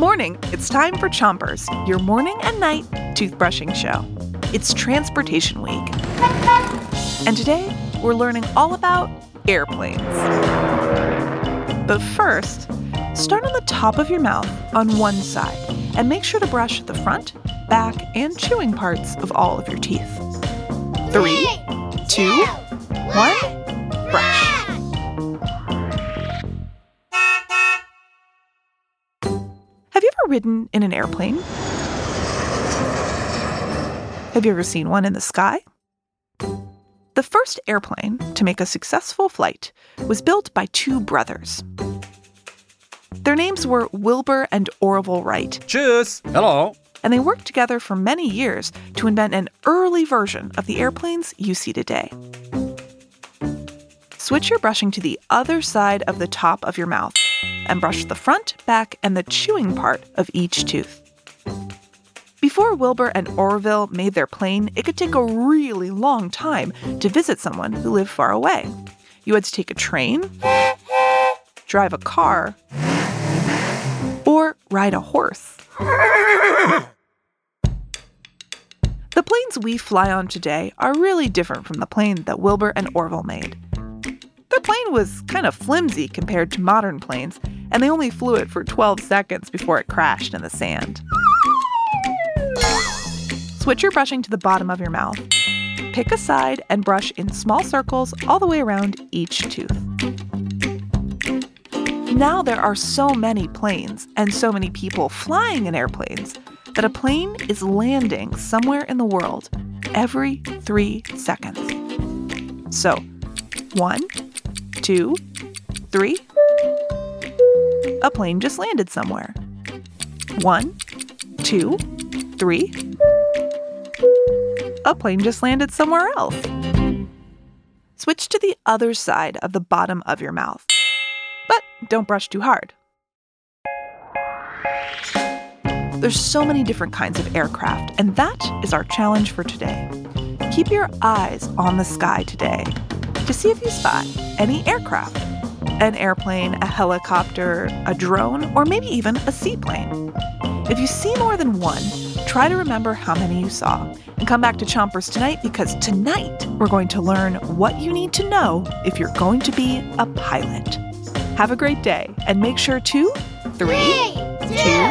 morning. It's time for Chompers, your morning and night toothbrushing show. It's Transportation Week. And today, we're learning all about airplanes. But first, start on the top of your mouth on one side and make sure to brush the front, back, and chewing parts of all of your teeth. Three, two, one, ridden in an airplane? Have you ever seen one in the sky? The first airplane to make a successful flight was built by two brothers. Their names were Wilbur and Orville Wright, Tschüss. Hello. and they worked together for many years to invent an early version of the airplanes you see today. Switch your brushing to the other side of the top of your mouth and brush the front, back, and the chewing part of each tooth. Before Wilbur and Orville made their plane, it could take a really long time to visit someone who lived far away. You had to take a train, drive a car, or ride a horse. The planes we fly on today are really different from the plane that Wilbur and Orville made. Their plane was kind of flimsy compared to modern planes, and they only flew it for 12 seconds before it crashed in the sand. Switch your brushing to the bottom of your mouth. Pick a side and brush in small circles all the way around each tooth. Now there are so many planes and so many people flying in airplanes that a plane is landing somewhere in the world every three seconds. So, one, two, three. A plane just landed somewhere. One, two, three. A plane just landed somewhere else. Switch to the other side of the bottom of your mouth. But don't brush too hard. There's so many different kinds of aircraft, and that is our challenge for today. Keep your eyes on the sky today to see if you spot any aircraft an airplane, a helicopter, a drone, or maybe even a seaplane. If you see more than one, try to remember how many you saw and come back to Chompers tonight because tonight we're going to learn what you need to know if you're going to be a pilot. Have a great day and make sure to three, two, one, spit.